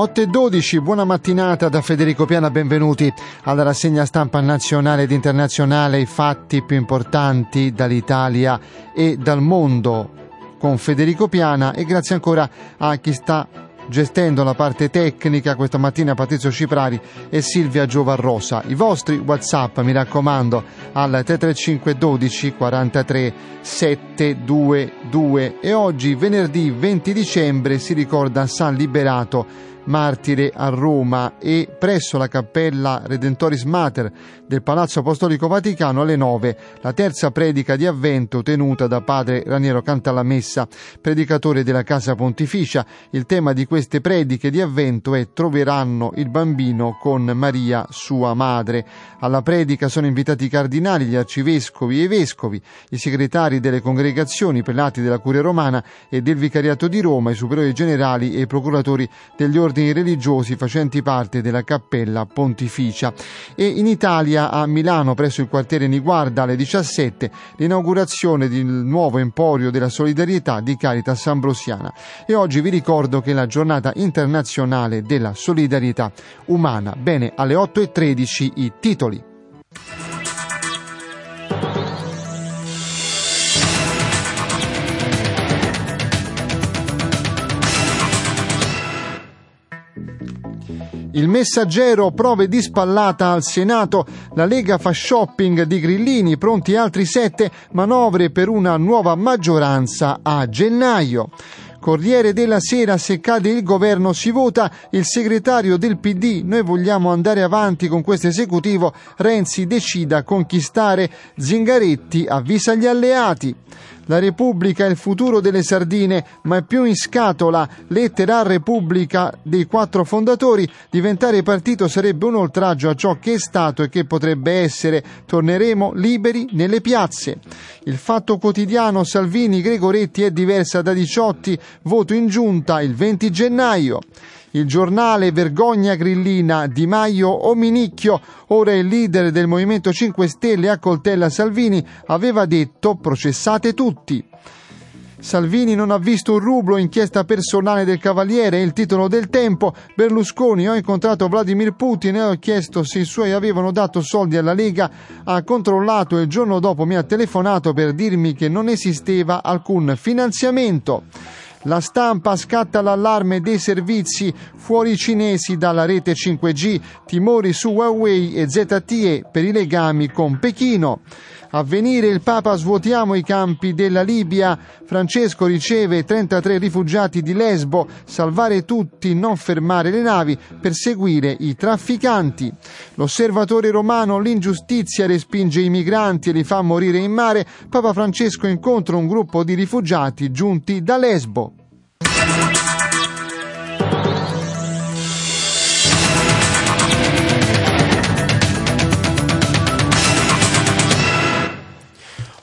Otto e 12, buona mattinata da Federico Piana, benvenuti alla rassegna stampa nazionale ed internazionale, i fatti più importanti dall'Italia e dal mondo con Federico Piana e grazie ancora a chi sta gestendo la parte tecnica questa mattina Patrizio Ciprari e Silvia Giovarrosa. I vostri WhatsApp, mi raccomando, al 33512 43 722 e oggi venerdì 20 dicembre si ricorda San Liberato martire a Roma e presso la cappella Redentoris Mater del Palazzo Apostolico Vaticano alle 9 la terza predica di avvento tenuta da padre Raniero Cantalamessa, predicatore della Casa Pontificia. Il tema di queste prediche di avvento è Troveranno il bambino con Maria sua madre. Alla predica sono invitati i cardinali, gli arcivescovi e i vescovi, i segretari delle congregazioni, i prelati della Curia Romana e del Vicariato di Roma, i superiori generali e i procuratori degli ordini religiosi facenti parte della Cappella Pontificia. E in Italia, a Milano, presso il quartiere Niguarda, alle 17, l'inaugurazione del nuovo emporio della solidarietà di Caritas Ambrosiana. E oggi vi ricordo che è la giornata internazionale della solidarietà umana. Bene, alle 8.13 i titoli. Il messaggero prove di spallata al Senato, la Lega fa shopping di grillini, pronti altri sette manovre per una nuova maggioranza a gennaio. Corriere della Sera, se cade il governo si vota, il segretario del PD, noi vogliamo andare avanti con questo esecutivo, Renzi decida conquistare, Zingaretti avvisa gli alleati. La Repubblica è il futuro delle sardine, ma è più in scatola. Lettera a Repubblica dei quattro fondatori. Diventare partito sarebbe un oltraggio a ciò che è stato e che potrebbe essere. Torneremo liberi nelle piazze. Il fatto quotidiano Salvini Gregoretti è diversa da Diciotti. Voto in giunta il 20 gennaio. Il giornale Vergogna Grillina, Di Maio o Minicchio, ora il leader del Movimento 5 Stelle accoltella Salvini, aveva detto processate tutti. Salvini non ha visto un rublo, inchiesta personale del Cavaliere, il titolo del tempo. Berlusconi, ho incontrato Vladimir Putin e ho chiesto se i suoi avevano dato soldi alla Lega. Ha controllato e il giorno dopo mi ha telefonato per dirmi che non esisteva alcun finanziamento. La stampa scatta l'allarme dei servizi fuori cinesi dalla rete 5G, timori su Huawei e ZTE per i legami con Pechino. Avvenire il Papa svuotiamo i campi della Libia. Francesco riceve 33 rifugiati di Lesbo. Salvare tutti, non fermare le navi, perseguire i trafficanti. L'osservatore romano l'ingiustizia respinge i migranti e li fa morire in mare. Papa Francesco incontra un gruppo di rifugiati giunti da Lesbo.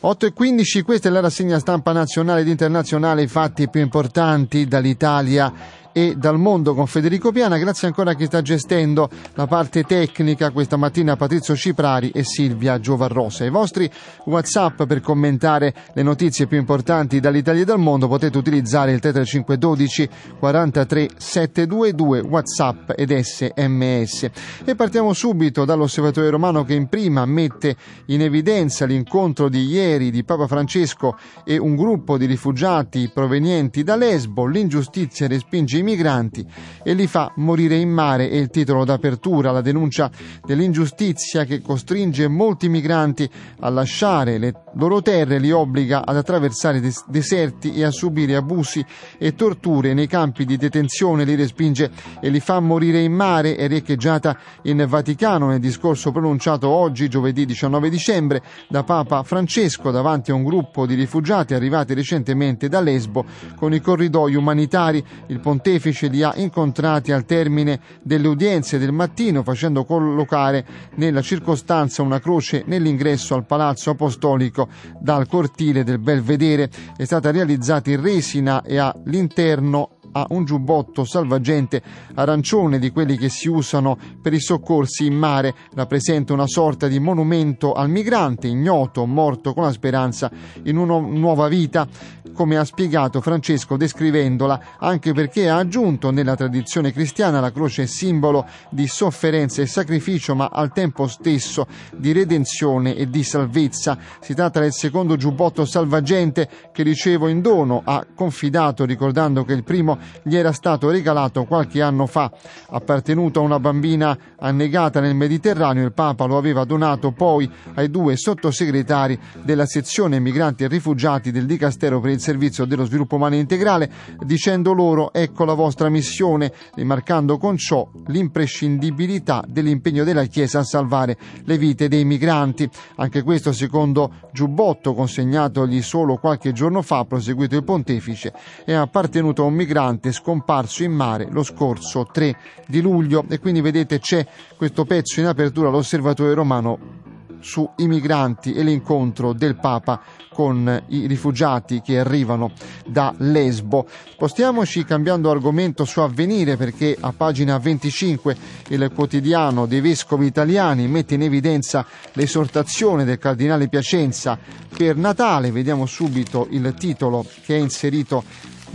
Otto e 15, questa è la rassegna stampa nazionale ed internazionale, i fatti più importanti dall'Italia e dal mondo con Federico Piana. Grazie ancora a chi sta gestendo la parte tecnica questa mattina Patrizio Ciprari e Silvia Giovarrosa. I vostri WhatsApp per commentare le notizie più importanti dall'Italia e dal mondo potete utilizzare il 3512 43 722 WhatsApp ed SMS. E partiamo subito dall'Osservatore Romano che in prima mette in evidenza l'incontro di ieri di Papa Francesco e un gruppo di rifugiati provenienti da Lesbo, l'ingiustizia respinge i migranti e li fa morire in mare è il titolo d'apertura, la denuncia dell'ingiustizia che costringe molti migranti a lasciare le loro terre, li obbliga ad attraversare des- deserti e a subire abusi e torture nei campi di detenzione, li respinge e li fa morire in mare, è riecheggiata in Vaticano nel discorso pronunciato oggi, giovedì 19 dicembre, da Papa Francesco davanti a un gruppo di rifugiati arrivati recentemente da Lesbo con i corridoi umanitari. Il pontefice pontefice li ha incontrati al termine delle udienze del mattino facendo collocare nella circostanza una croce nell'ingresso al Palazzo Apostolico dal cortile del Belvedere. È stata realizzata in resina e all'interno ha un giubbotto salvagente arancione di quelli che si usano per i soccorsi in mare. Rappresenta una sorta di monumento al migrante ignoto, morto con la speranza in una nuova vita, come ha spiegato Francesco descrivendola, anche perché ha aggiunto nella tradizione cristiana la croce simbolo di sofferenza e sacrificio, ma al tempo stesso di redenzione e di salvezza. Si tratta del secondo giubbotto salvagente che ricevo in dono, ha confidato ricordando che il primo gli era stato regalato qualche anno fa. Appartenuto a una bambina annegata nel Mediterraneo, il Papa lo aveva donato poi ai due sottosegretari della sezione migranti e rifugiati del Dicastero per il servizio dello sviluppo umano integrale, dicendo loro ecco la vostra missione, rimarcando con ciò l'imprescindibilità dell'impegno della Chiesa a salvare le vite dei migranti. Anche questo secondo giubbotto consegnatogli solo qualche giorno fa, proseguito il pontefice, è appartenuto a un migrante migrante scomparso in mare lo scorso 3 di luglio e quindi vedete c'è questo pezzo in apertura all'osservatorio romano sui migranti e l'incontro del Papa con i rifugiati che arrivano da Lesbo. Spostiamoci cambiando argomento su avvenire perché a pagina 25 il quotidiano dei vescovi italiani mette in evidenza l'esortazione del cardinale Piacenza per Natale. Vediamo subito il titolo che è inserito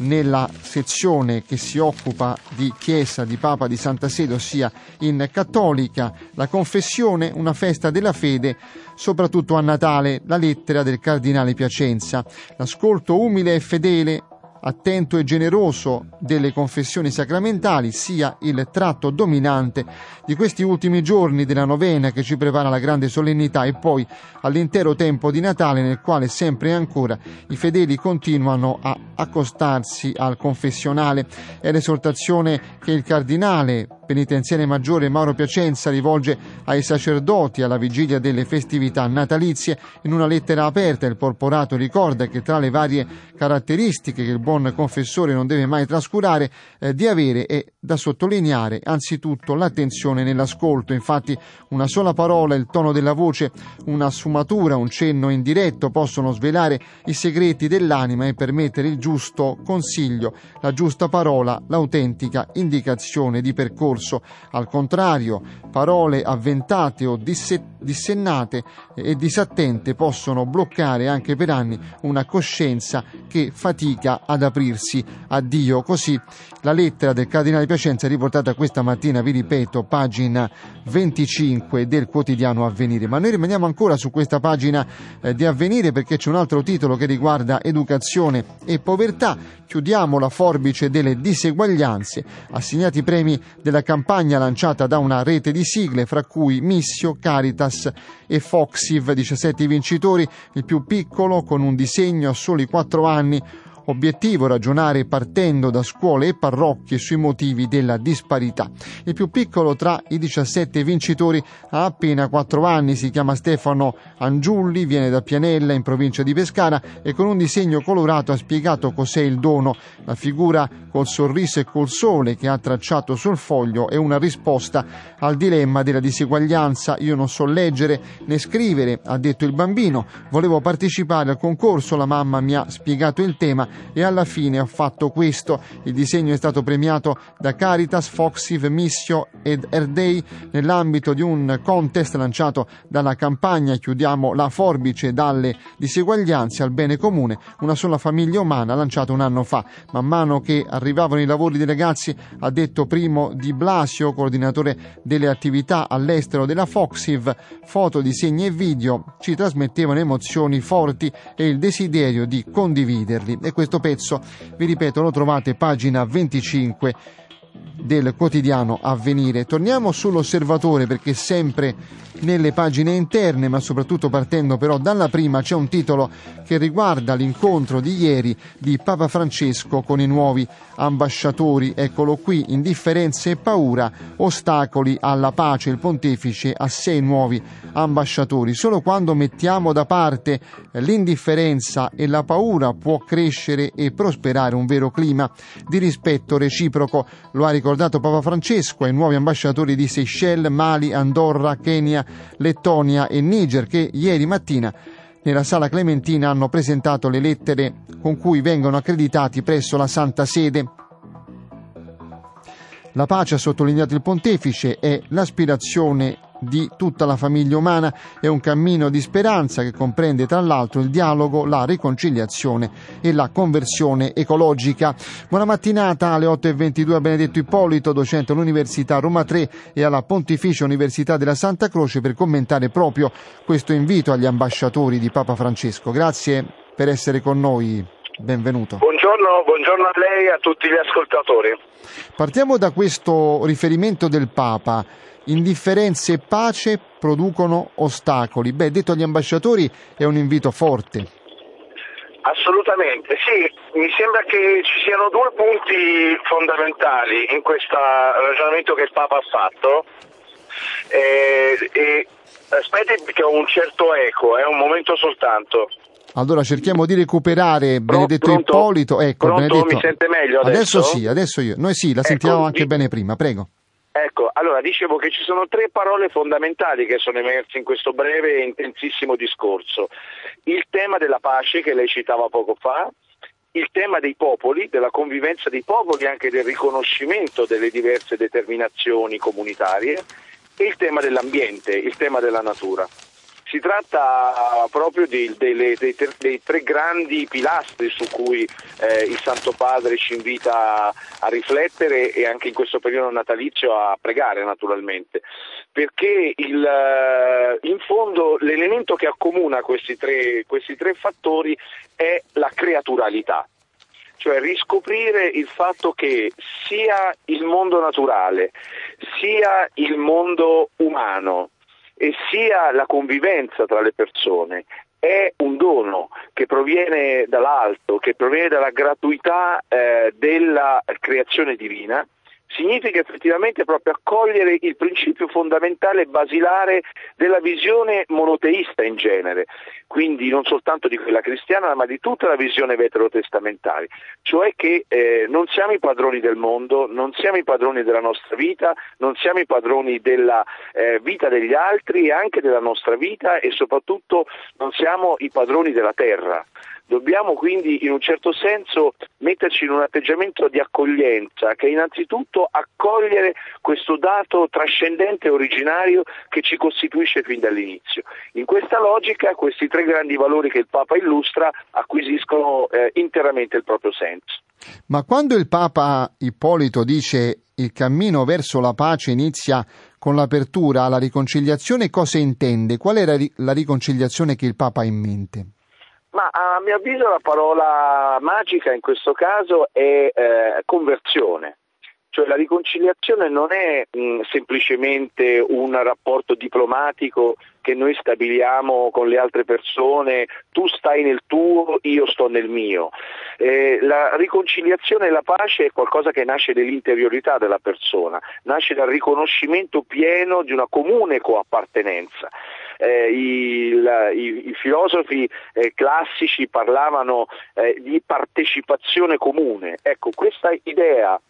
nella sezione che si occupa di Chiesa, di Papa, di Santa Sede, ossia in Cattolica, la confessione, una festa della fede, soprattutto a Natale, la lettera del Cardinale Piacenza. L'ascolto umile e fedele attento e generoso delle confessioni sacramentali sia il tratto dominante di questi ultimi giorni della novena che ci prepara la grande solennità e poi all'intero tempo di Natale nel quale sempre e ancora i fedeli continuano a accostarsi al confessionale. È l'esortazione che il cardinale penitenziere maggiore Mauro Piacenza rivolge ai sacerdoti alla vigilia delle festività natalizie. In una lettera aperta il porporato ricorda che tra le varie caratteristiche che il buon confessore non deve mai trascurare eh, di avere è da sottolineare anzitutto l'attenzione nell'ascolto. Infatti una sola parola, il tono della voce, una sfumatura, un cenno indiretto possono svelare i segreti dell'anima e permettere il giusto consiglio, la giusta parola, l'autentica indicazione di percorso discorso. Al contrario, parole avventate o disse- dissennate e disattente possono bloccare anche per anni una coscienza che fatica ad aprirsi a Dio. Così la lettera del Cardinale Piacenza riportata questa mattina, vi ripeto, pagina 25 del quotidiano Avvenire. Ma noi rimaniamo ancora su questa pagina eh, di Avvenire perché c'è un altro titolo che riguarda educazione e povertà. Chiudiamo la forbice delle diseguaglianze, assegnati premi della campagna lanciata da una rete di sigle, fra cui Missio, Caritas e Foxiv, 17 vincitori, il più piccolo con un disegno a soli 4 anni Obiettivo ragionare partendo da scuole e parrocchie sui motivi della disparità. Il più piccolo tra i 17 vincitori ha appena 4 anni, si chiama Stefano Angiulli, viene da Pianella in provincia di Pescara e con un disegno colorato ha spiegato cos'è il dono. La figura col sorriso e col sole che ha tracciato sul foglio è una risposta al dilemma della diseguaglianza. Io non so leggere né scrivere, ha detto il bambino. Volevo partecipare al concorso, la mamma mi ha spiegato il tema e alla fine ha fatto questo. Il disegno è stato premiato da Caritas, Foxiv, Missio ed Erdei nell'ambito di un contest lanciato dalla campagna Chiudiamo la forbice dalle diseguaglianze al bene comune, una sola famiglia umana lanciata un anno fa. Man mano che arrivavano i lavori dei ragazzi, ha detto Primo Di Blasio, coordinatore delle attività all'estero della Foxiv, foto, disegni e video ci trasmettevano emozioni forti e il desiderio di condividerli. E questo pezzo, vi ripeto, lo trovate pagina 25 del quotidiano Avvenire. Torniamo sull'osservatore perché sempre nelle pagine interne, ma soprattutto partendo però dalla prima c'è un titolo che riguarda l'incontro di ieri di Papa Francesco con i nuovi ambasciatori. Eccolo qui, indifferenza e paura, ostacoli alla pace. Il pontefice ha sei nuovi ambasciatori. Solo quando mettiamo da parte l'indifferenza e la paura può crescere e prosperare un vero clima di rispetto reciproco. Lo ha ricordato Papa Francesco ai nuovi ambasciatori di Seychelles, Mali, Andorra, Kenya, Lettonia e Niger che ieri mattina nella sala Clementina hanno presentato le lettere con cui vengono accreditati presso la Santa Sede. La pace, ha sottolineato il pontefice, è l'aspirazione di tutta la famiglia umana, è un cammino di speranza che comprende tra l'altro il dialogo, la riconciliazione e la conversione ecologica. Buona mattinata alle 8.22 a Benedetto Ippolito, docente all'Università Roma 3 e alla Pontificia Università della Santa Croce per commentare proprio questo invito agli ambasciatori di Papa Francesco. Grazie per essere con noi. Benvenuto. Buongiorno, buongiorno a lei e a tutti gli ascoltatori. Partiamo da questo riferimento del Papa. Indifferenza e pace producono ostacoli. Beh, detto agli ambasciatori è un invito forte. Assolutamente, sì, mi sembra che ci siano due punti fondamentali in questo ragionamento che il Papa ha fatto. Eh, e, aspetti perché ho un certo eco, è eh, un momento soltanto. Allora cerchiamo di recuperare Benedetto pronto? Ippolito. Ecco, pronto? Benedetto. Mi sente meglio adesso? Adesso sì, adesso io. Noi sì, la sentiamo ecco, anche vi... bene prima, prego. Ecco, allora dicevo che ci sono tre parole fondamentali che sono emerse in questo breve e intensissimo discorso. Il tema della pace che lei citava poco fa, il tema dei popoli, della convivenza dei popoli, anche del riconoscimento delle diverse determinazioni comunitarie e il tema dell'ambiente, il tema della natura. Si tratta proprio di, dei, dei, dei, tre grandi pilastri su cui eh, il Santo Padre ci invita a riflettere e anche in questo periodo natalizio a pregare naturalmente, perché il, eh, in fondo l'elemento che accomuna questi tre, questi tre fattori è la creaturalità. Cioè riscoprire il fatto che sia il mondo naturale sia il mondo umano e sia la convivenza tra le persone è un dono che proviene dall'alto, che proviene dalla gratuità eh, della creazione divina significa effettivamente proprio accogliere il principio fondamentale e basilare della visione monoteista in genere, quindi non soltanto di quella cristiana ma di tutta la visione veterotestamentale, cioè che eh, non siamo i padroni del mondo, non siamo i padroni della nostra vita, non siamo i padroni della eh, vita degli altri e anche della nostra vita e soprattutto non siamo i padroni della terra. Dobbiamo quindi in un certo senso metterci in un atteggiamento di accoglienza che è innanzitutto accogliere questo dato trascendente e originario che ci costituisce fin dall'inizio. In questa logica questi tre grandi valori che il Papa illustra acquisiscono eh, interamente il proprio senso. Ma quando il Papa Ippolito dice il cammino verso la pace inizia con l'apertura alla riconciliazione, cosa intende? Qual è la riconciliazione che il Papa ha in mente? Ma a mio avviso la parola magica in questo caso è eh, conversione. Cioè la riconciliazione non è mh, semplicemente un rapporto diplomatico che noi stabiliamo con le altre persone, tu stai nel tuo, io sto nel mio. Eh, la riconciliazione e la pace è qualcosa che nasce dall'interiorità della persona, nasce dal riconoscimento pieno di una comune coappartenenza. Eh, il, i, i, filosofi eh, classici parlavano eh, di partecipazione comune. Ecco, questa idea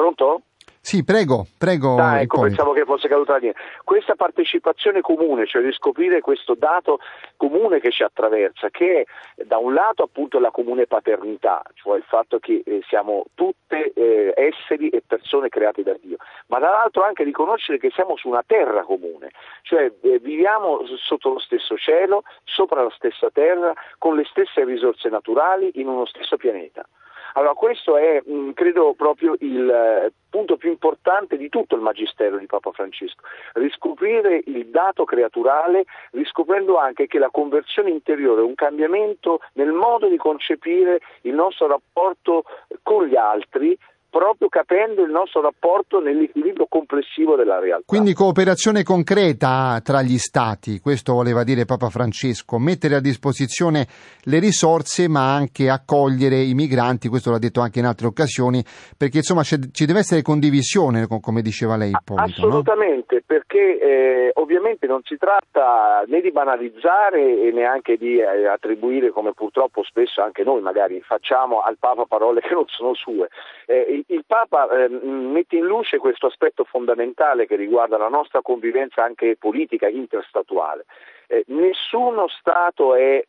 Pronto? Sì, prego, prego. Ah, ecco, pensavo che fosse caduta la linea. Questa partecipazione comune, cioè riscoprire questo dato comune che ci attraversa, che è da un lato appunto la comune paternità, cioè il fatto che eh, siamo tutte eh, esseri e persone create da Dio, ma dall'altro anche riconoscere che siamo su una terra comune, cioè eh, viviamo sotto lo stesso cielo, sopra la stessa terra, con le stesse risorse naturali, in uno stesso pianeta. Allora questo è, mh, credo, proprio il eh, punto più importante di tutto il Magistero di Papa Francesco, riscoprire il dato creaturale, riscoprendo anche che la conversione interiore è un cambiamento nel modo di concepire il nostro rapporto con gli altri, proprio capendo il nostro rapporto nell'equilibrio complessivo della realtà. Quindi cooperazione concreta tra gli Stati, questo voleva dire Papa Francesco, mettere a disposizione le risorse ma anche accogliere i migranti, questo l'ha detto anche in altre occasioni, perché insomma ci deve essere condivisione, come diceva lei. Ippolito, Assolutamente, no? perché eh, ovviamente non si tratta né di banalizzare e neanche di eh, attribuire, come purtroppo spesso anche noi magari facciamo al Papa parole che non sono sue. Eh, il Papa eh, mette in luce questo aspetto fondamentale che riguarda la nostra convivenza anche politica interstatuale. Eh, nessuno Stato è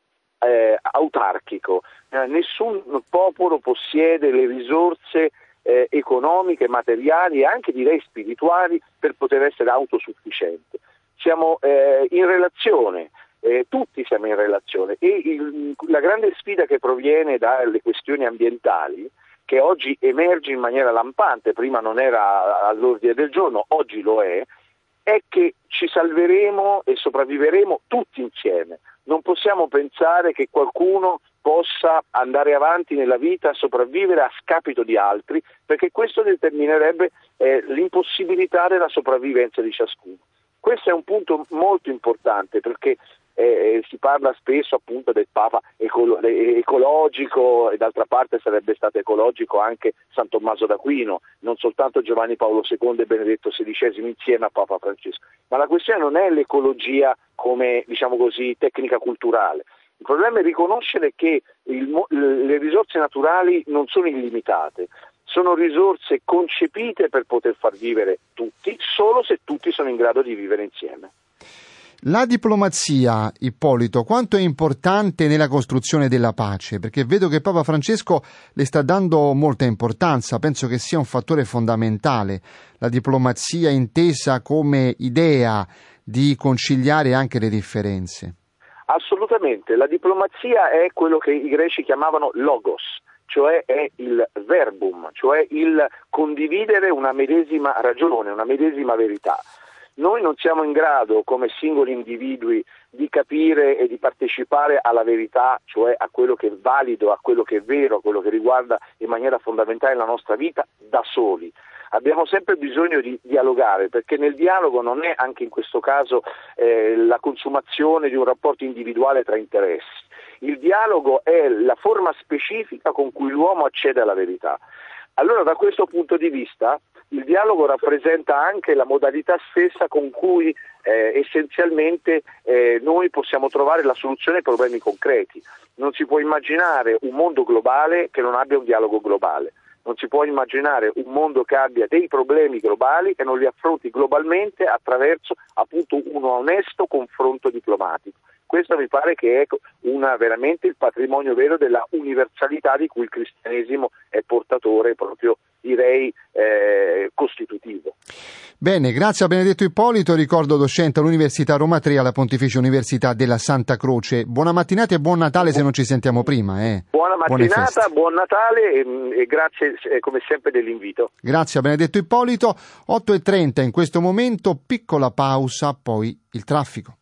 eh, autarchico, eh, nessun popolo possiede le risorse eh, economiche, materiali e anche direi spirituali per poter essere autosufficiente. Siamo eh, in relazione, tutti siamo in relazione e il, la grande sfida che proviene dalle questioni ambientali che oggi emerge in maniera lampante, prima non era all'ordine del giorno, oggi lo è, è che ci salveremo e sopravviveremo tutti insieme. Non possiamo pensare che qualcuno possa andare avanti nella vita, sopravvivere a scapito di altri, perché questo determinerebbe eh, l'impossibilità della sopravvivenza di ciascuno. Questo è un punto molto importante perché eh, si parla spesso appunto del Papa ecolo- ecologico e d'altra parte sarebbe stato ecologico anche San Tommaso d'Aquino, non soltanto Giovanni Paolo II e Benedetto XVI insieme a Papa Francesco. Ma la questione non è l'ecologia come diciamo così, tecnica culturale. Il problema è riconoscere che il, le risorse naturali non sono illimitate, sono risorse concepite per poter far vivere tutti, solo se tutti sono in grado di vivere insieme. La diplomazia, Ippolito, quanto è importante nella costruzione della pace? Perché vedo che Papa Francesco le sta dando molta importanza, penso che sia un fattore fondamentale. La diplomazia intesa come idea di conciliare anche le differenze. Assolutamente, la diplomazia è quello che i greci chiamavano logos, cioè è il verbum, cioè il condividere una medesima ragione, una medesima verità. Noi non siamo in grado, come singoli individui, di capire e di partecipare alla verità, cioè a quello che è valido, a quello che è vero, a quello che riguarda in maniera fondamentale la nostra vita, da soli. Abbiamo sempre bisogno di dialogare perché nel dialogo non è anche in questo caso eh, la consumazione di un rapporto individuale tra interessi. Il dialogo è la forma specifica con cui l'uomo accede alla verità. Allora da questo punto di vista il dialogo rappresenta anche la modalità stessa con cui eh, essenzialmente eh, noi possiamo trovare la soluzione ai problemi concreti. Non si può immaginare un mondo globale che non abbia un dialogo globale. Non si può immaginare un mondo che abbia dei problemi globali e non li affronti globalmente attraverso appunto un onesto confronto diplomatico. Questo mi pare che è una, veramente il patrimonio vero della universalità di cui il cristianesimo è portatore proprio direi eh, costitutivo. Bene, grazie a Benedetto Ippolito, ricordo docente all'Università Roma 3 alla Pontificia Università della Santa Croce. Buona mattinata e buon Natale se non ci sentiamo prima. Eh. Buona mattinata, buon Natale e, e grazie eh, come sempre dell'invito. Grazie a Benedetto Ippolito. 8.30 in questo momento, piccola pausa, poi il traffico.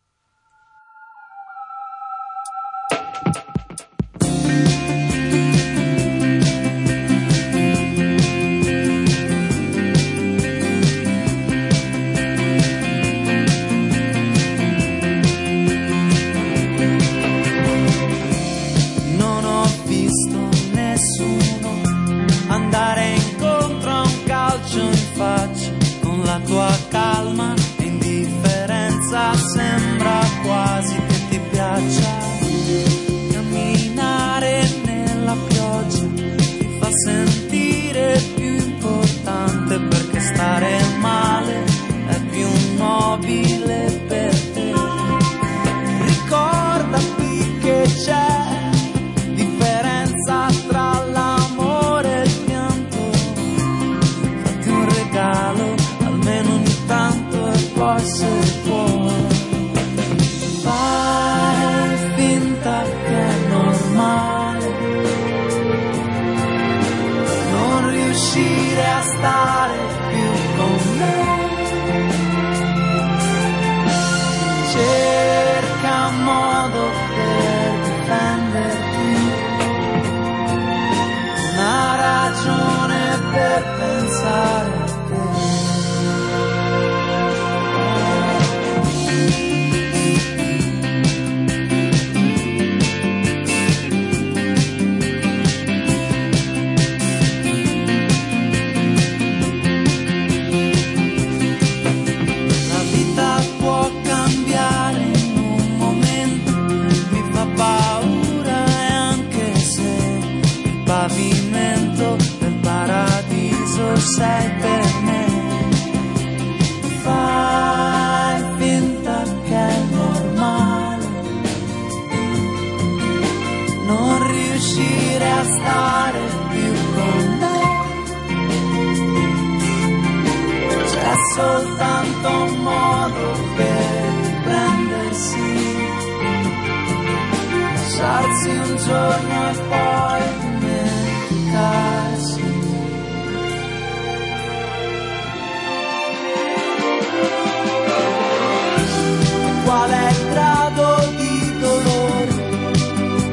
Soltanto un modo per prendersi, lasciarsi un giorno e poi dimenticarsi. Qual è il grado di dolore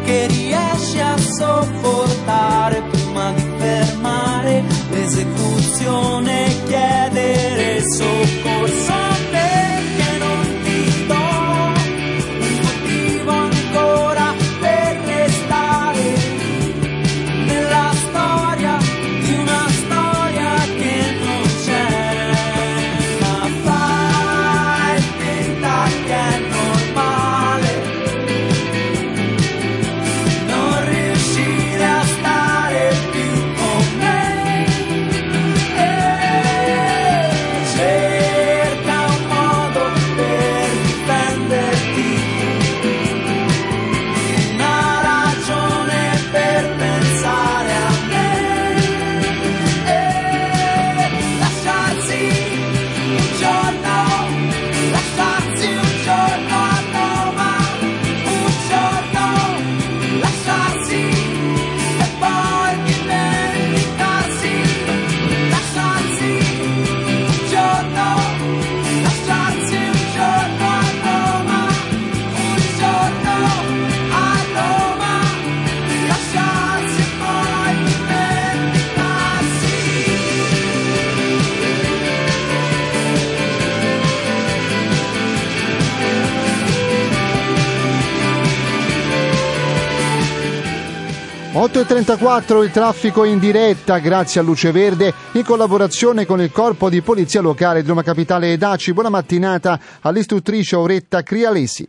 che riesci a sopportare prima di fermare l'esecuzione e 94 il traffico in diretta grazie a Luce Verde in collaborazione con il Corpo di Polizia Locale di Roma Capitale e Daci. Buona mattinata all'istruttrice Auretta Crialesi.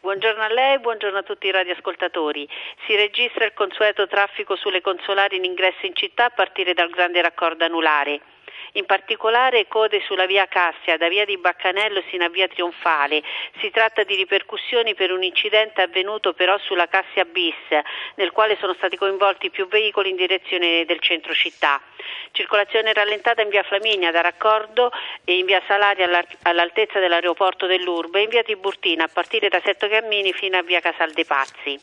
Buongiorno a lei, buongiorno a tutti i radioascoltatori. Si registra il consueto traffico sulle consolari in ingresso in città a partire dal grande raccordo anulare. In particolare code sulla via Cassia, da via di Baccanello sino a via Trionfale. Si tratta di ripercussioni per un incidente avvenuto però sulla Cassia bis, nel quale sono stati coinvolti più veicoli in direzione del centro città. Circolazione rallentata in via Flaminia da raccordo e in via Salaria all'altezza dell'aeroporto dell'Urbe e in via Tiburtina a partire da Setto Cammini fino a via Casal dei Pazzi.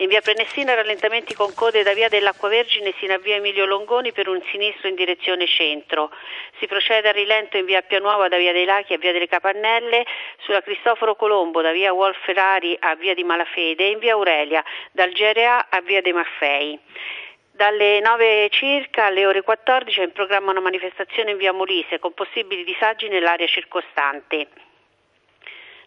In via Prenessina rallentamenti con code da via dell'Acqua Vergine sino a via Emilio Longoni per un sinistro in direzione centro. Si procede a rilento in via Pianuova da via dei Lachi a via delle Capannelle, sulla Cristoforo Colombo da via Wolf Ferrari a via di Malafede e in via Aurelia dal GRA a via dei Maffei. Dalle 9 circa alle ore 14 è in programma una manifestazione in via Molise con possibili disagi nell'area circostante.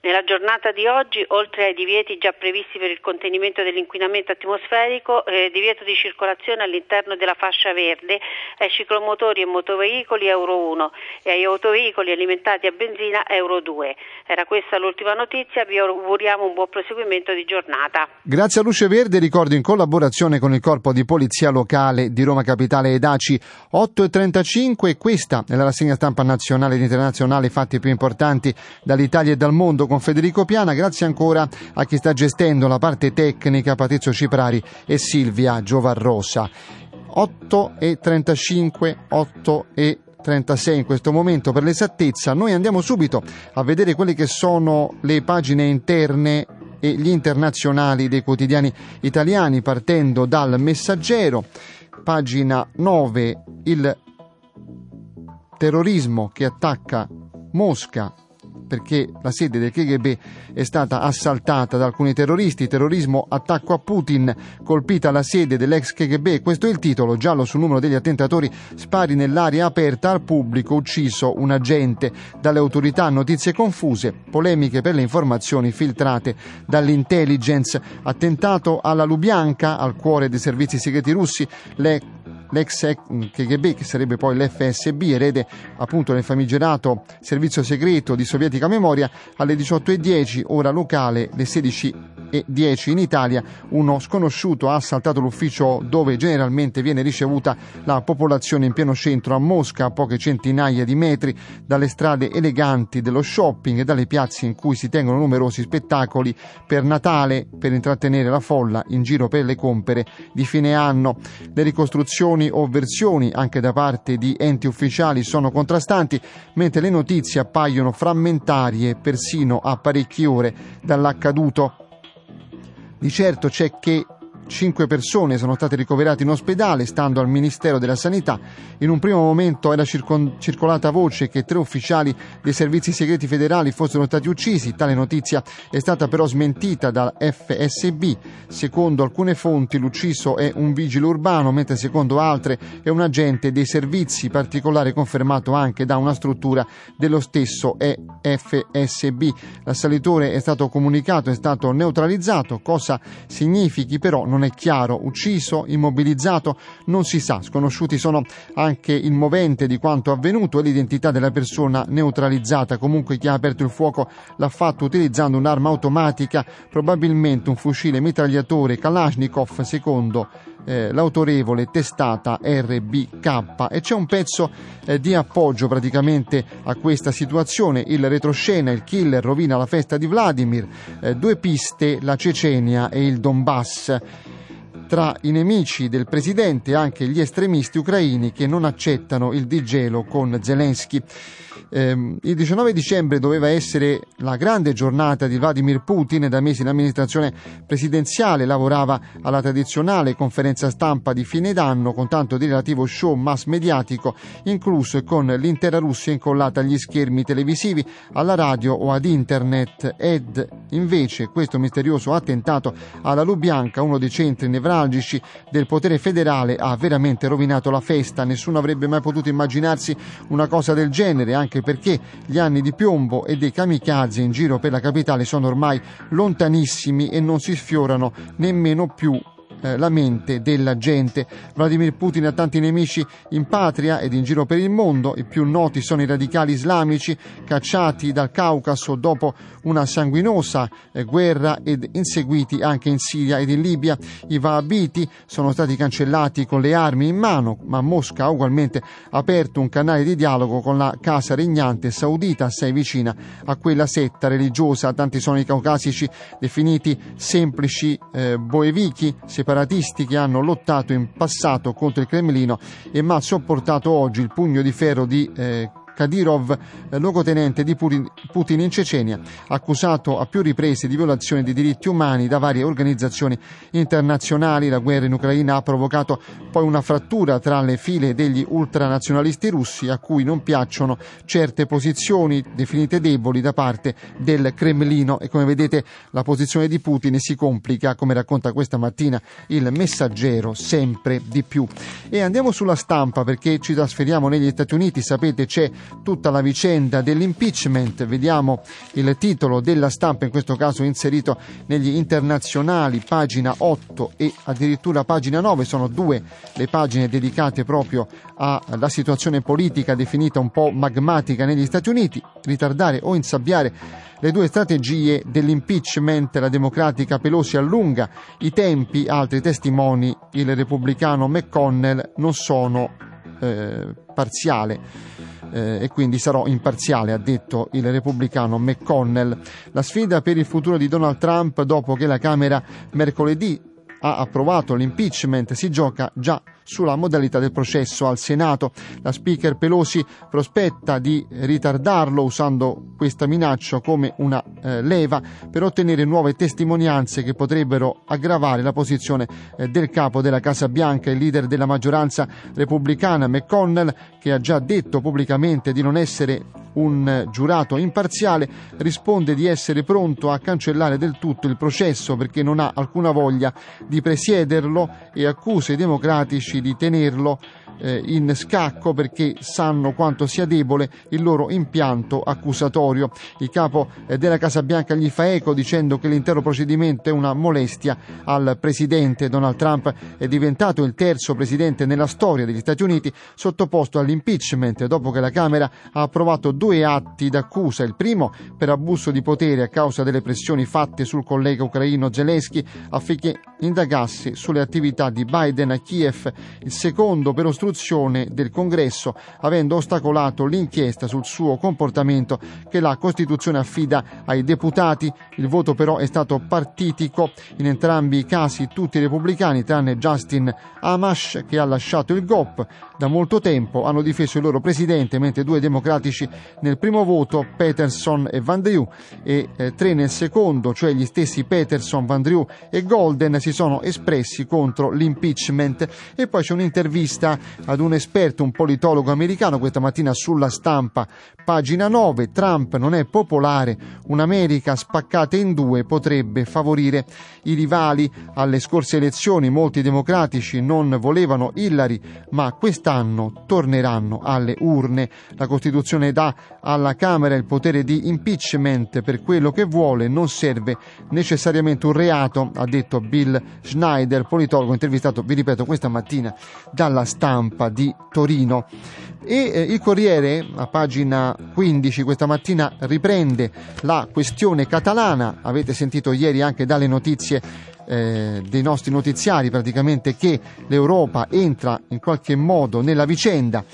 Nella giornata di oggi, oltre ai divieti già previsti per il contenimento dell'inquinamento atmosferico, eh, divieto di circolazione all'interno della fascia verde ai ciclomotori e motoveicoli Euro 1 e ai autoveicoli alimentati a benzina Euro 2. Era questa l'ultima notizia, vi auguriamo un buon proseguimento di giornata. Grazie a Luce Verde, ricordo in collaborazione con il Corpo di Polizia Locale di Roma Capitale e Daci 8 e 35. Questa è la rassegna stampa nazionale ed internazionale, i fatti più importanti dall'Italia e dal mondo con Federico Piana. Grazie ancora a chi sta gestendo la parte tecnica, Patrizio Ciprari e Silvia Giovarrosa. 8 e 35, 8 e 36 in questo momento per l'esattezza. Noi andiamo subito a vedere quelle che sono le pagine interne e gli internazionali dei quotidiani italiani partendo dal Messaggero, pagina 9, il terrorismo che attacca Mosca perché la sede del KGB è stata assaltata da alcuni terroristi, terrorismo attacco a Putin, colpita la sede dell'ex KGB, questo è il titolo, giallo sul numero degli attentatori, spari nell'area aperta al pubblico, ucciso un agente. Dalle autorità, notizie confuse, polemiche per le informazioni filtrate dall'intelligence, attentato alla Lubianka, al cuore dei servizi segreti russi, le l'ex mm, KGB, che sarebbe poi l'FSB, erede appunto del famigerato servizio segreto di sovietica memoria, alle 18.10, ora locale, le 16.00. 2010 in Italia uno sconosciuto ha assaltato l'ufficio dove generalmente viene ricevuta la popolazione in pieno centro a Mosca, a poche centinaia di metri dalle strade eleganti dello shopping e dalle piazze in cui si tengono numerosi spettacoli per Natale per intrattenere la folla in giro per le compere di fine anno. Le ricostruzioni o versioni anche da parte di enti ufficiali sono contrastanti, mentre le notizie appaiono frammentarie persino a parecchie ore dall'accaduto. Di certo c'è che Cinque persone sono state ricoverate in ospedale, stando al Ministero della Sanità. In un primo momento era circon- circolata voce che tre ufficiali dei servizi segreti federali fossero stati uccisi. Tale notizia è stata però smentita dal FSB. Secondo alcune fonti l'ucciso è un vigile urbano, mentre secondo altre è un agente dei servizi, particolare confermato anche da una struttura dello stesso FSB. L'assalitore è stato comunicato, è stato neutralizzato, cosa significhi però non è chiaro, ucciso, immobilizzato, non si sa, sconosciuti sono anche il movente di quanto avvenuto e l'identità della persona neutralizzata, comunque chi ha aperto il fuoco l'ha fatto utilizzando un'arma automatica, probabilmente un fucile mitragliatore Kalashnikov secondo eh, l'autorevole testata RBK e c'è un pezzo eh, di appoggio praticamente a questa situazione, il retroscena, il killer rovina la festa di Vladimir, eh, due piste, la Cecenia e il Donbass. Tra i nemici del presidente anche gli estremisti ucraini che non accettano il digelo con Zelensky. Eh, il 19 dicembre doveva essere la grande giornata di Vladimir Putin, da mesi in amministrazione presidenziale lavorava alla tradizionale conferenza stampa di fine d'anno con tanto di relativo show mass mediatico, incluso e con l'intera Russia incollata agli schermi televisivi, alla radio o ad internet ed invece questo misterioso attentato alla Lubianca, uno dei centri nevralgici del potere federale, ha veramente rovinato la festa. Nessuno avrebbe mai potuto immaginarsi una cosa del genere, anche perché gli anni di piombo e dei kamikaze in giro per la capitale sono ormai lontanissimi e non si sfiorano nemmeno più eh, la mente della gente. Vladimir Putin ha tanti nemici in patria ed in giro per il mondo, i più noti sono i radicali islamici cacciati dal Caucaso dopo una sanguinosa eh, guerra ed inseguiti anche in Siria ed in Libia. I Wahhabiti sono stati cancellati con le armi in mano, ma Mosca ha ugualmente aperto un canale di dialogo con la casa regnante saudita assai vicina a quella setta religiosa. Tanti sono i caucasici definiti semplici eh, boevichi, separatisti che hanno lottato in passato contro il Cremlino e ma sopportato oggi il pugno di ferro di eh, Kadyrov, eh, luogotenente di Putin in Cecenia, accusato a più riprese di violazione dei diritti umani da varie organizzazioni internazionali. La guerra in Ucraina ha provocato poi una frattura tra le file degli ultranazionalisti russi a cui non piacciono certe posizioni definite deboli da parte del Cremlino e come vedete la posizione di Putin si complica, come racconta questa mattina il messaggero, sempre di più. E andiamo sulla stampa perché ci trasferiamo negli Stati Uniti, sapete c'è tutta la vicenda dell'impeachment. Vediamo il titolo della stampa, in questo caso inserito negli internazionali, pagina 8 e addirittura pagina 9. Sono due le pagine dedicate proprio alla situazione politica definita un po' magmatica negli Stati Uniti. Ritardare o insabbiare le due strategie dell'impeachment, la democratica Pelosi allunga i tempi, altri testimoni, il repubblicano McConnell non sono eh, parziale eh, e quindi sarò imparziale, ha detto il repubblicano McConnell. La sfida per il futuro di Donald Trump dopo che la Camera mercoledì ha approvato l'impeachment si gioca già sulla modalità del processo al Senato. La speaker Pelosi prospetta di ritardarlo usando questa minaccia come una eh, leva per ottenere nuove testimonianze che potrebbero aggravare la posizione eh, del capo della Casa Bianca, il leader della maggioranza repubblicana McConnell, che ha già detto pubblicamente di non essere un giurato imparziale, risponde di essere pronto a cancellare del tutto il processo perché non ha alcuna voglia di presiederlo e accusa i democratici di tenerlo eh, in scacco perché sanno quanto sia debole il loro impianto accusatorio. Il capo eh, della Casa Bianca gli fa eco dicendo che l'intero procedimento è una molestia al presidente. Donald Trump è diventato il terzo presidente nella storia degli Stati Uniti sottoposto all'impeachment dopo che la Camera ha approvato due atti d'accusa. Il primo per abuso di potere a causa delle pressioni fatte sul collega ucraino Zelensky affinché indagassi sulle attività di Biden a Kiev. Il secondo per ostruzione del Congresso, avendo ostacolato l'inchiesta sul suo comportamento che la Costituzione affida ai deputati. Il voto però è stato partitico. In entrambi i casi tutti i repubblicani, tranne Justin Amash, che ha lasciato il GOP da molto tempo, hanno difeso il loro presidente, mentre due democratici nel primo voto, Peterson e Van Drew, e eh, tre nel secondo, cioè gli stessi Peterson, Van Drew e Golden, si sono espressi contro l'impeachment. E poi c'è un'intervista ad un esperto, un politologo americano, questa mattina sulla stampa, pagina 9, Trump non è popolare, un'America spaccata in due potrebbe favorire i rivali alle scorse elezioni, molti democratici non volevano Hillary, ma quest'anno torneranno alle urne. La Costituzione dà alla Camera il potere di impeachment per quello che vuole, non serve necessariamente un reato, ha detto Bill Schneider, politologo intervistato, vi ripeto, questa mattina dalla stampa di Torino. E eh, il Corriere, a pagina 15, questa mattina riprende la questione catalana. Avete sentito ieri anche dalle notizie eh, dei nostri notiziari praticamente che l'Europa entra in qualche modo nella vicenda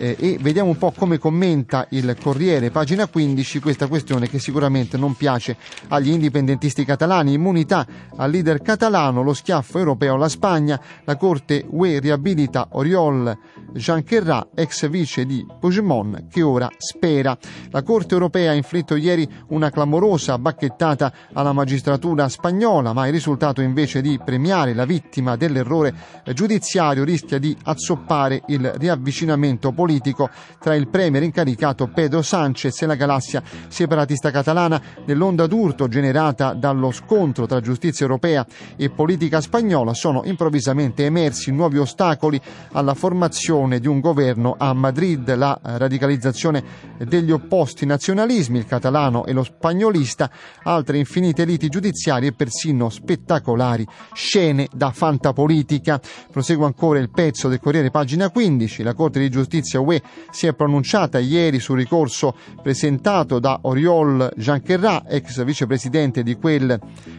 eh, e vediamo un po' come commenta il Corriere, pagina 15, questa questione che sicuramente non piace agli indipendentisti catalani. Immunità al leader catalano, lo schiaffo europeo alla Spagna, la Corte UE riabilita Oriol Janquerra, ex vice di Puigdemont, che ora spera. La Corte europea ha inflitto ieri una clamorosa bacchettata alla magistratura spagnola, ma il risultato invece di premiare la vittima dell'errore giudiziario rischia di azzoppare il riavvicinamento politico politico tra il premier incaricato Pedro Sánchez e la galassia separatista catalana nell'onda d'urto generata dallo scontro tra giustizia europea e politica spagnola sono improvvisamente emersi nuovi ostacoli alla formazione di un governo a Madrid, la radicalizzazione degli opposti nazionalismi, il catalano e lo spagnolista, altre infinite liti giudiziarie e persino spettacolari scene da fantapolitica. Prosegue ancora il pezzo del Corriere pagina 15, la Corte di Giustizia UE si è pronunciata ieri sul ricorso presentato da Oriol Janquerra, ex vicepresidente di quel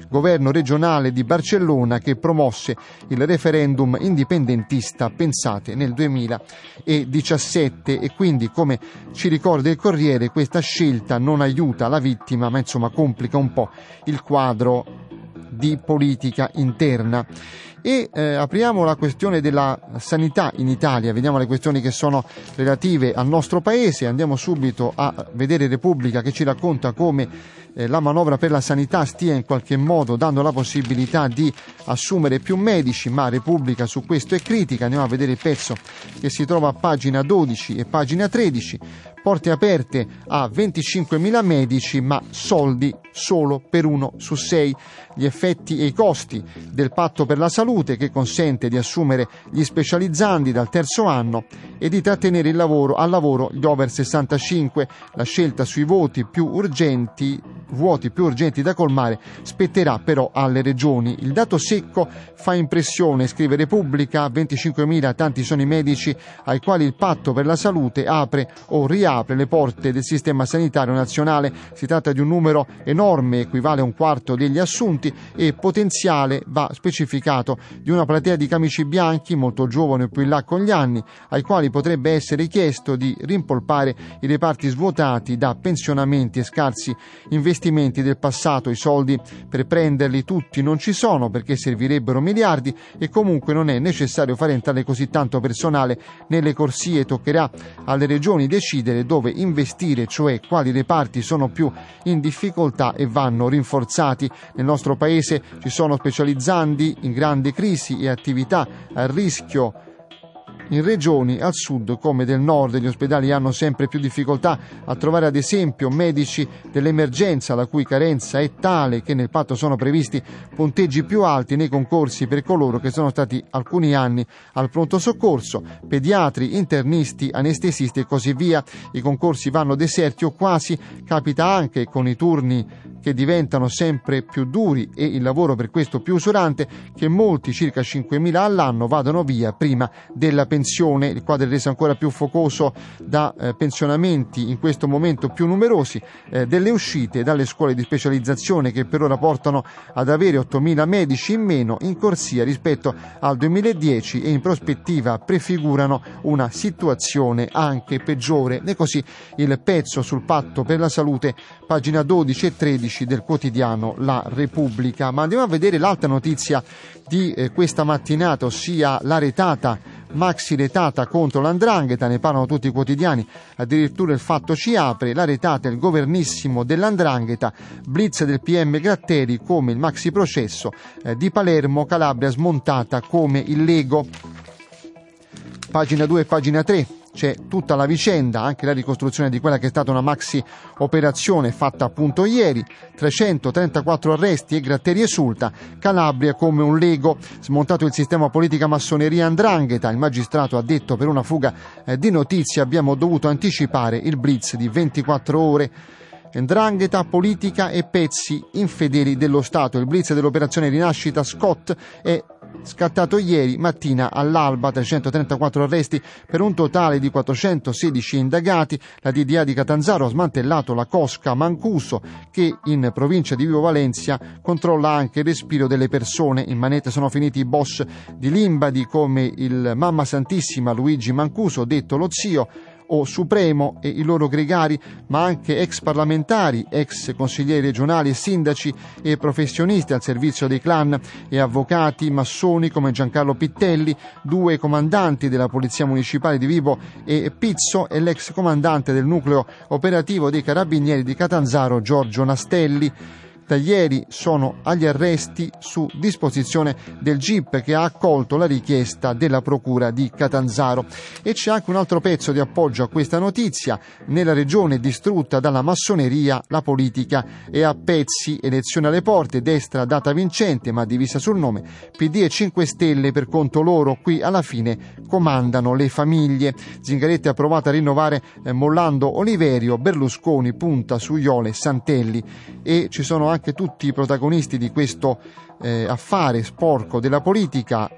governo regionale di Barcellona che promosse il referendum indipendentista, pensate, nel 2017 e quindi, come ci ricorda il Corriere, questa scelta non aiuta la vittima, ma insomma complica un po' il quadro di politica interna. E eh, apriamo la questione della sanità in Italia, vediamo le questioni che sono relative al nostro paese, andiamo subito a vedere Repubblica che ci racconta come eh, la manovra per la sanità stia in qualche modo dando la possibilità di assumere più medici, ma Repubblica su questo è critica, andiamo a vedere il pezzo che si trova a pagina 12 e pagina 13 porte aperte a 25.000 medici, ma soldi solo per uno su sei. Gli effetti e i costi del patto per la salute che consente di assumere gli specializzandi dal terzo anno e di trattenere il lavoro, al lavoro gli over 65. La scelta sui voti più urgenti, vuoti più urgenti da colmare spetterà però alle regioni. Il dato secco fa impressione, scrive Repubblica, 25.000 tanti sono i medici ai quali il patto per la salute apre o riapre le porte del sistema sanitario nazionale. Si tratta di un numero enorme, equivale a un quarto degli assunti e potenziale va specificato di una platea di camici bianchi molto giovani più in là con gli anni, ai quali potrebbe essere chiesto di rimpolpare i reparti svuotati da pensionamenti e scarsi investimenti del passato. I soldi per prenderli tutti non ci sono perché servirebbero miliardi e comunque non è necessario fare entrare così tanto personale nelle corsie. Toccherà alle regioni decidere dove investire, cioè quali reparti sono più in difficoltà e vanno rinforzati. Nel nostro paese ci sono specializzandi in grandi crisi e attività a rischio in regioni al sud come del nord. Gli ospedali hanno sempre più difficoltà a trovare ad esempio medici dell'emergenza, la cui carenza è tale che nel patto sono previsti punteggi più alti nei concorsi per coloro che sono stati alcuni anni al pronto soccorso, pediatri, internisti, anestesisti e così via. I concorsi vanno deserti o quasi, capita anche con i turni che diventano sempre più duri e il lavoro per questo più usurante che molti, circa 5.000 all'anno, vadano via prima della pensione. Il quadro è reso ancora più focoso da eh, pensionamenti in questo momento più numerosi, eh, delle uscite dalle scuole di specializzazione che per ora portano ad avere 8.000 medici in meno in corsia rispetto al 2010 e in prospettiva prefigurano una situazione anche peggiore. E così il pezzo sul patto per la salute, pagina 12 e 13 del quotidiano La Repubblica. Ma andiamo a vedere l'altra notizia di eh, questa mattinata, ossia la retata maxi retata contro l'andrangheta, ne parlano tutti i quotidiani, addirittura il fatto ci apre, la retata è il governissimo dell'andrangheta, blitz del PM Gratteri come il maxi processo eh, di Palermo, Calabria smontata come il Lego. Pagina 2 e pagina 3 c'è tutta la vicenda, anche la ricostruzione di quella che è stata una maxi operazione fatta appunto ieri, 334 arresti e Gratteri esulta, Calabria come un lego, smontato il sistema politica massoneria andrangheta, il magistrato ha detto per una fuga eh, di notizie abbiamo dovuto anticipare il blitz di 24 ore. Ndrangheta, politica e pezzi infedeli dello Stato. Il blitz dell'operazione Rinascita Scott è scattato ieri mattina all'alba 334 arresti per un totale di 416 indagati. La DDA di Catanzaro ha smantellato la Cosca Mancuso che in provincia di Vivo Valencia controlla anche il respiro delle persone. In manette sono finiti i boss di Limbadi come il Mamma Santissima Luigi Mancuso, detto lo zio, o Supremo e i loro gregari, ma anche ex parlamentari, ex consiglieri regionali sindaci e professionisti al servizio dei clan e avvocati massoni come Giancarlo Pittelli, due comandanti della Polizia Municipale di Vibo e Pizzo e l'ex comandante del nucleo operativo dei Carabinieri di Catanzaro Giorgio Nastelli ieri sono agli arresti su disposizione del GIP che ha accolto la richiesta della Procura di Catanzaro. E c'è anche un altro pezzo di appoggio a questa notizia. Nella regione distrutta dalla massoneria la politica è a pezzi, elezione alle porte, destra data vincente ma divisa sul nome, PD e 5 Stelle per conto loro, qui alla fine comandano le famiglie. Zingaretti ha provato a rinnovare eh, mollando Oliverio, Berlusconi punta su Iole Santelli e ci sono anche anche tutti i protagonisti di questo eh, affare sporco della politica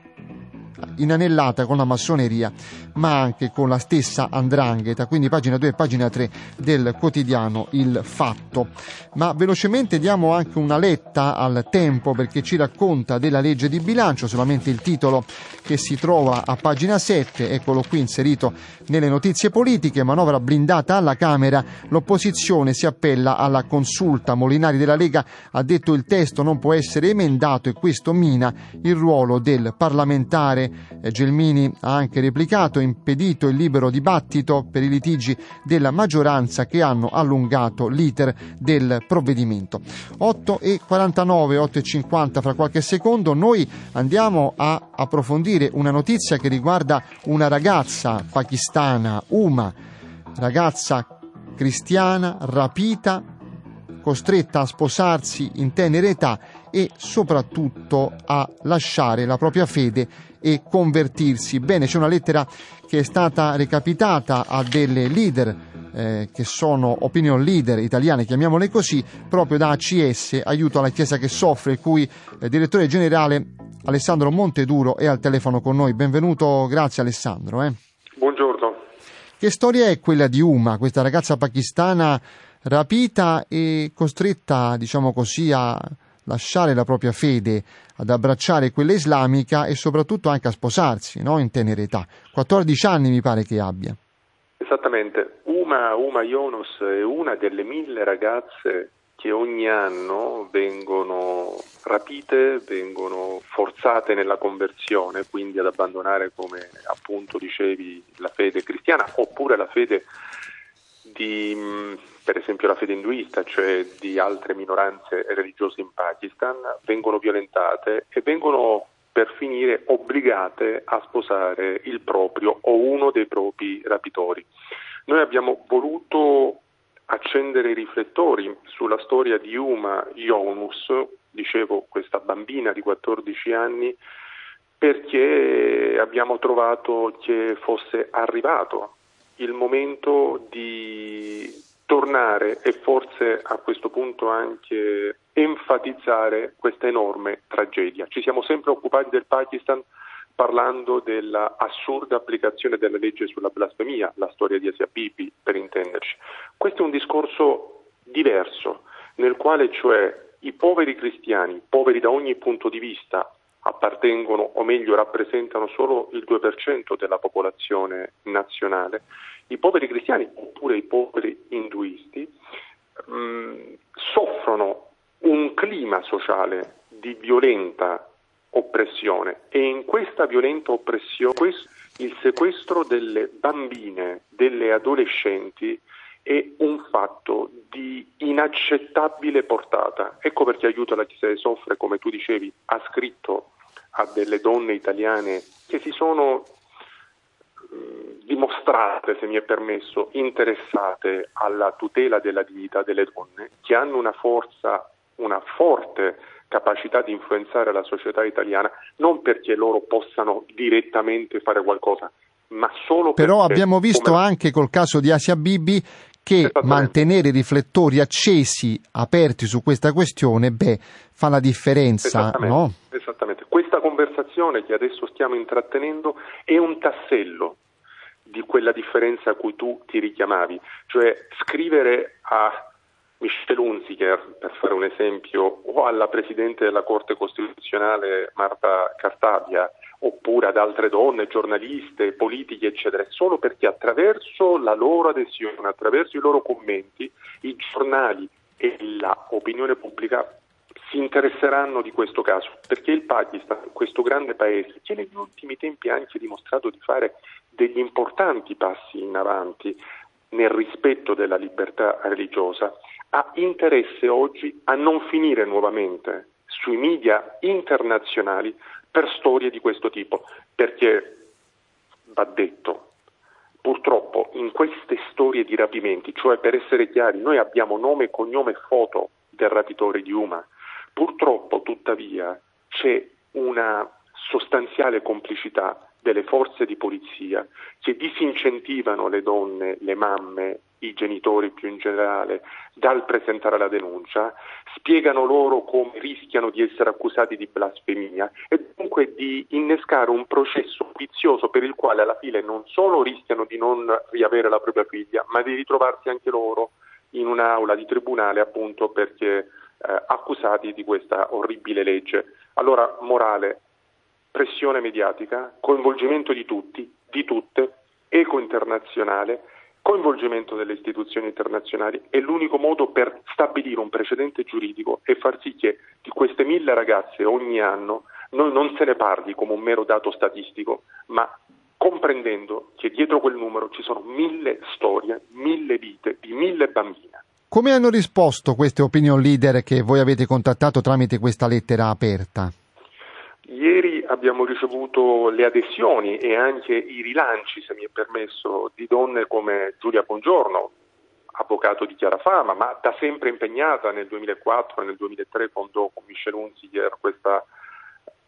inanellata con la massoneria ma anche con la stessa andrangheta. Quindi pagina 2 e pagina 3 del quotidiano Il Fatto. Ma velocemente diamo anche una letta al tempo perché ci racconta della legge di bilancio solamente il titolo che si trova a pagina 7 eccolo qui inserito nelle notizie politiche manovra blindata alla Camera l'opposizione si appella alla consulta. Molinari della Lega ha detto il testo non può essere emendato e questo mina il ruolo del parlamentare Gelmini ha anche replicato, impedito il libero dibattito per i litigi della maggioranza che hanno allungato l'iter del provvedimento. 8 e 49, 8 e 50 fra qualche secondo, noi andiamo a approfondire una notizia che riguarda una ragazza pakistana, Uma, ragazza cristiana rapita costretta a sposarsi in tenera età e soprattutto a lasciare la propria fede e convertirsi. Bene, c'è una lettera che è stata recapitata a delle leader eh, che sono opinion leader italiane, chiamiamole così, proprio da ACS, Aiuto alla Chiesa che soffre, il cui eh, direttore generale Alessandro Monteduro è al telefono con noi. Benvenuto, grazie Alessandro. Eh. Buongiorno. Che storia è quella di Uma, questa ragazza pakistana rapita e costretta, diciamo così, a lasciare la propria fede, ad abbracciare quella islamica e soprattutto anche a sposarsi, no? in tenera età. 14 anni mi pare che abbia. Esattamente, Uma, Uma Yunus è una delle mille ragazze che ogni anno vengono rapite, vengono forzate nella conversione, quindi ad abbandonare, come appunto dicevi, la fede cristiana oppure la fede di per esempio la fede induista, cioè di altre minoranze religiose in Pakistan, vengono violentate e vengono per finire obbligate a sposare il proprio o uno dei propri rapitori. Noi abbiamo voluto accendere i riflettori sulla storia di Uma Yonus, dicevo questa bambina di 14 anni, perché abbiamo trovato che fosse arrivato il momento di tornare e forse a questo punto anche enfatizzare questa enorme tragedia. Ci siamo sempre occupati del Pakistan parlando dell'assurda applicazione della legge sulla blasfemia, la storia di Asia Bibi per intenderci. Questo è un discorso diverso, nel quale cioè i poveri cristiani, poveri da ogni punto di vista, appartengono o meglio rappresentano solo il 2% della popolazione nazionale, i poveri cristiani oppure i poveri induisti mh, mm, soffrono un clima sociale di violenta oppressione e in questa violenta oppressione il sequestro delle bambine, delle adolescenti è un fatto di inaccettabile portata. Ecco perché aiuta la Chiesa soffre, come tu dicevi, ha scritto a delle donne italiane che si sono dimostrate, se mi è permesso, interessate alla tutela della dignità delle donne, che hanno una forza, una forte capacità di influenzare la società italiana, non perché loro possano direttamente fare qualcosa, ma solo Però perché... abbiamo visto come... anche col caso di Asia Bibi che mantenere i riflettori accesi, aperti su questa questione, beh, fa la differenza, Esattamente. no? Esattamente. Questa conversazione che adesso stiamo intrattenendo è un tassello di quella differenza a cui tu ti richiamavi, cioè scrivere a Michel Hunziker, per fare un esempio, o alla Presidente della Corte Costituzionale Marta Cartabia, oppure ad altre donne, giornaliste, politiche, eccetera, solo perché attraverso la loro adesione, attraverso i loro commenti, i giornali e l'opinione pubblica si interesseranno di questo caso, perché il Pakistan, questo grande paese, che negli ultimi tempi ha anche dimostrato di fare degli importanti passi in avanti nel rispetto della libertà religiosa, ha interesse oggi a non finire nuovamente sui media internazionali per storie di questo tipo, perché va detto, purtroppo in queste storie di rapimenti, cioè per essere chiari, noi abbiamo nome, cognome e foto del rapitore di Uma, purtroppo tuttavia c'è una sostanziale complicità delle forze di polizia che disincentivano le donne, le mamme, i genitori più in generale dal presentare la denuncia, spiegano loro come rischiano di essere accusati di blasfemia e dunque di innescare un processo vizioso per il quale alla fine non solo rischiano di non riavere la propria figlia, ma di ritrovarsi anche loro in un'aula di tribunale appunto perché eh, accusati di questa orribile legge. Allora, morale, pressione mediatica, coinvolgimento di tutti, di tutte, eco internazionale, coinvolgimento delle istituzioni internazionali è l'unico modo per stabilire un precedente giuridico e far sì che di queste mille ragazze ogni anno noi non se ne parli come un mero dato statistico, ma comprendendo che dietro quel numero ci sono mille storie, mille vite di mille bambine. Come hanno risposto queste opinion leader che voi avete contattato tramite questa lettera aperta? Ieri abbiamo ricevuto le adesioni e anche i rilanci, se mi è permesso, di donne come Giulia Bongiorno, avvocato di chiara fama, ma da sempre impegnata nel 2004 e nel 2003 fondò con Michel Unziger questa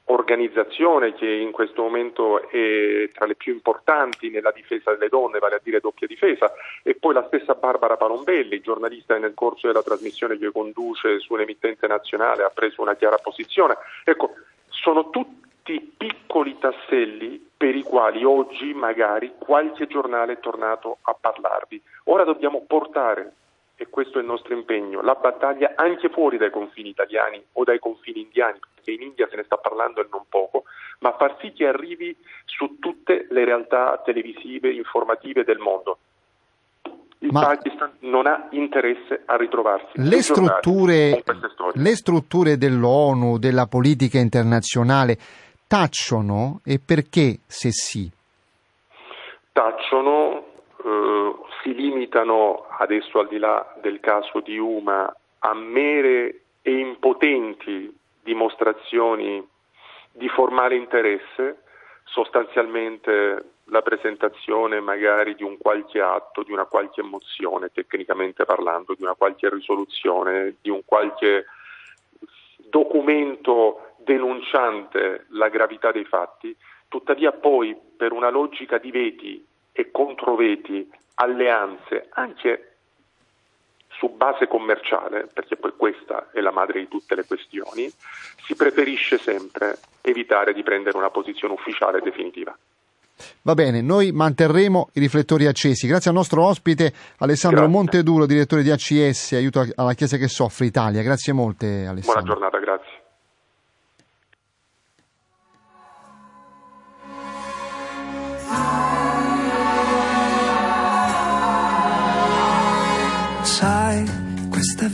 organizzazione che in questo momento è tra le più importanti nella difesa delle donne, vale a dire doppia difesa, e poi la stessa Barbara Palombelli, giornalista nel corso della trasmissione che conduce su un'emittente nazionale, ha preso una chiara posizione. Ecco, sono tutti piccoli tasselli per i quali oggi magari qualche giornale è tornato a parlarvi. Ora dobbiamo portare, e questo è il nostro impegno, la battaglia anche fuori dai confini italiani o dai confini indiani, perché in India se ne sta parlando e non poco, ma far sì che arrivi su tutte le realtà televisive, informative del mondo il Ma Pakistan non ha interesse a ritrovarsi. Le strutture, le strutture dell'ONU, della politica internazionale, tacciono e perché se sì? Tacciono, eh, si limitano adesso al di là del caso di Uma a mere e impotenti dimostrazioni di formale interesse, sostanzialmente la presentazione magari di un qualche atto, di una qualche mozione, tecnicamente parlando, di una qualche risoluzione, di un qualche documento denunciante la gravità dei fatti, tuttavia poi per una logica di veti e controveti, alleanze, anche su base commerciale, perché poi questa è la madre di tutte le questioni, si preferisce sempre evitare di prendere una posizione ufficiale definitiva. Va bene, noi manterremo i riflettori accesi. Grazie al nostro ospite Alessandro Grazie. Monteduro, direttore di ACS, aiuto alla Chiesa che soffre Italia. Grazie molte Alessandro. Buona giornata, grazie.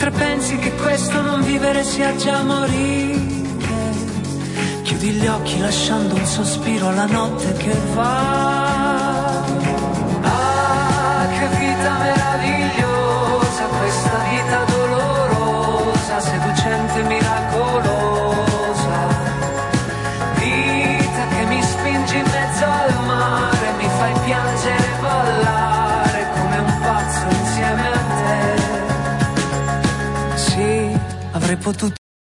Mentre pensi che questo non vivere sia già morire, chiudi gli occhi lasciando un sospiro alla notte che va. fottuto